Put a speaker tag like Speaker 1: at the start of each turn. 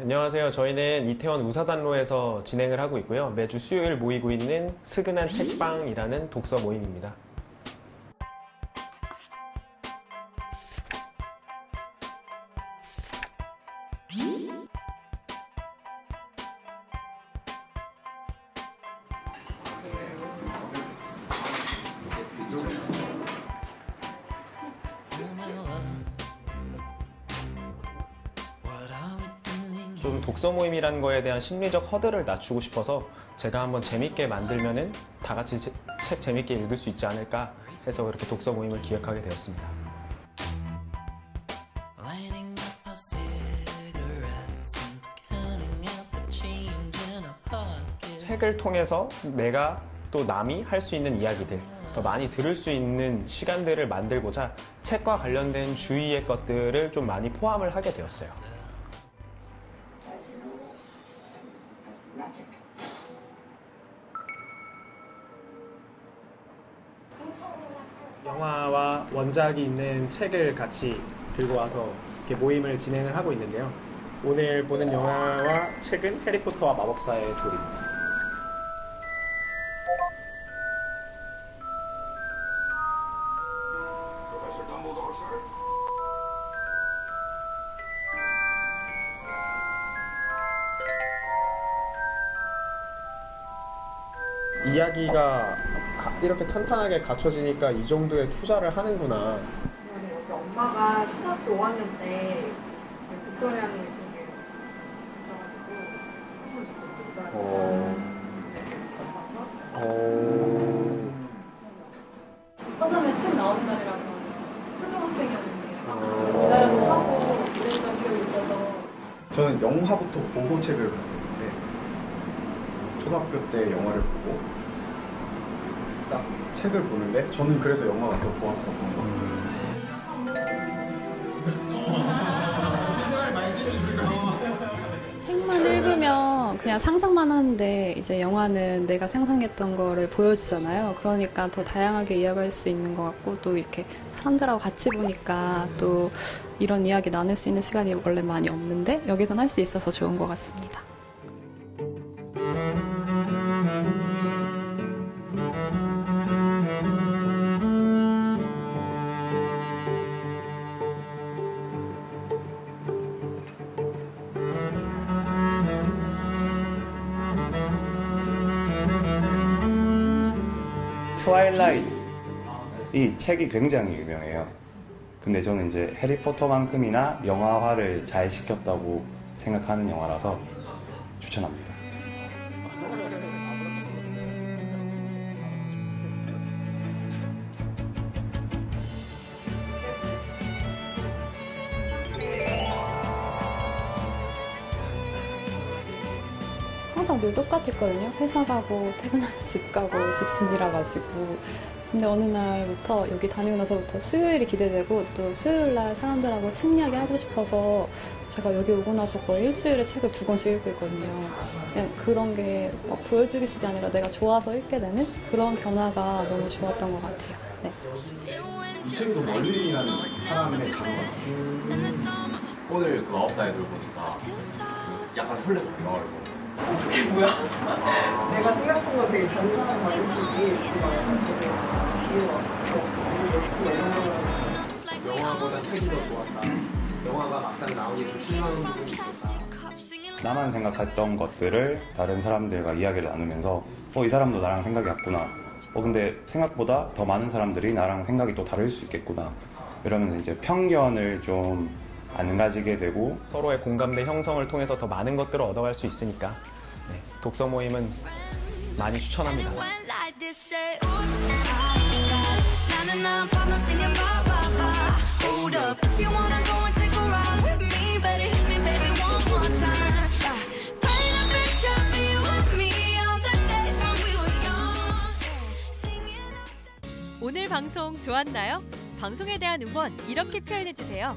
Speaker 1: 안녕하세요. 저희는 이태원 우사단로에서 진행을 하고 있고요. 매주 수요일 모이고 있는 스근한 책방이라는 독서 모임입니다. 좀 독서 모임이라는 거에 대한 심리적 허들을 낮추고 싶어서 제가 한번 재밌게 만들면은 다 같이 제- 책 재밌게 읽을 수 있지 않을까 해서 그렇게 독서 모임을 기획하게 되었습니다. 책을 통해서 내가 또 남이 할 수 있는 이야기들, 더 많이 들을 수 있는 시간들을 만들고자 책과 관련된 주위의 것들을 좀 많이 포함을 하게 되었어요. 영화와 원작이 있는 책을 같이 들고 와서 이렇게 모임을 진행을 하고 있는데요. 오늘 보는 영화와 책은 해리포터와 마법사의 돌입니다. 이야기가 이렇게 탄탄하게 갖춰지니까 이 정도의 투자를 하는구나.
Speaker 2: 여기 엄마가 초등학교 5학년 때 이제 독서량이
Speaker 3: 저는 영화부터 보고 책을 봤었는데 초등학교 때 영화를 보고 딱 책을 보는데 저는 그래서 영화가 더 좋았었던 것 같아요.
Speaker 4: 책만 읽으면 그냥 상상만 하는데 이제 영화는 내가 상상했던 거를 보여주잖아요. 그러니까 더 다양하게 이야기할 수 있는 것 같고 또 이렇게 사람들하고 같이 보니까 또 이런 이야기 나눌 수 있는 시간이 원래 많이 없는데 여기선 할 수 있어서 좋은 것 같습니다.
Speaker 5: 트와일라이트 이 책이 굉장히 유명해요. 근데 저는 이제 해리포터만큼이나 영화화를 잘 시켰다고 생각하는 영화라서 추천합니다.
Speaker 4: 항상 늘 똑같았거든요. 회사 가고 퇴근하면 집 가고 집순이라 가지고. 근데 어느 날부터 여기 다니고 나서부터 수요일이 기대되고 또 수요일 날 사람들하고 책 이야기 하고 싶어서 제가 여기 오고 나서 거의 일주일에 책을 두 권씩 읽고 있거든요. 그냥 그런 게 막 보여주기식이 아니라 내가 좋아서 읽게 되는 그런 변화가 너무 좋았던 것 같아요. 네.
Speaker 3: 이 책도 멀리라는 사람의 단어가
Speaker 6: 오늘 그돌 보니까 약간 설렜어 영화를 보고
Speaker 2: 어떻게 뭐야? 내가 생각한 건 되게 다른 사람 뒤에 와. 거.
Speaker 6: 영화보다 책이 더 좋았다 영화가 막상 나오기 좀 실망한 부분이 있었다
Speaker 5: 나만 생각했던 것들을 다른 사람들과 이야기를 나누면서 어, 이 사람도 나랑 생각이 같구나. 어, 근데 생각보다 더 많은 사람들이 나랑 생각이 또 다를 수 있겠구나. 이러면서 이제 편견을 좀 안 가지게 되고
Speaker 1: 서로의 공감대 형성을 통해서 더 많은 것들을 얻어갈 수 있으니까 네, 독서 모임은 많이 추천합니다.
Speaker 7: 오늘 방송 좋았나요? 방송에 대한 응원 이렇게 표현해 주세요.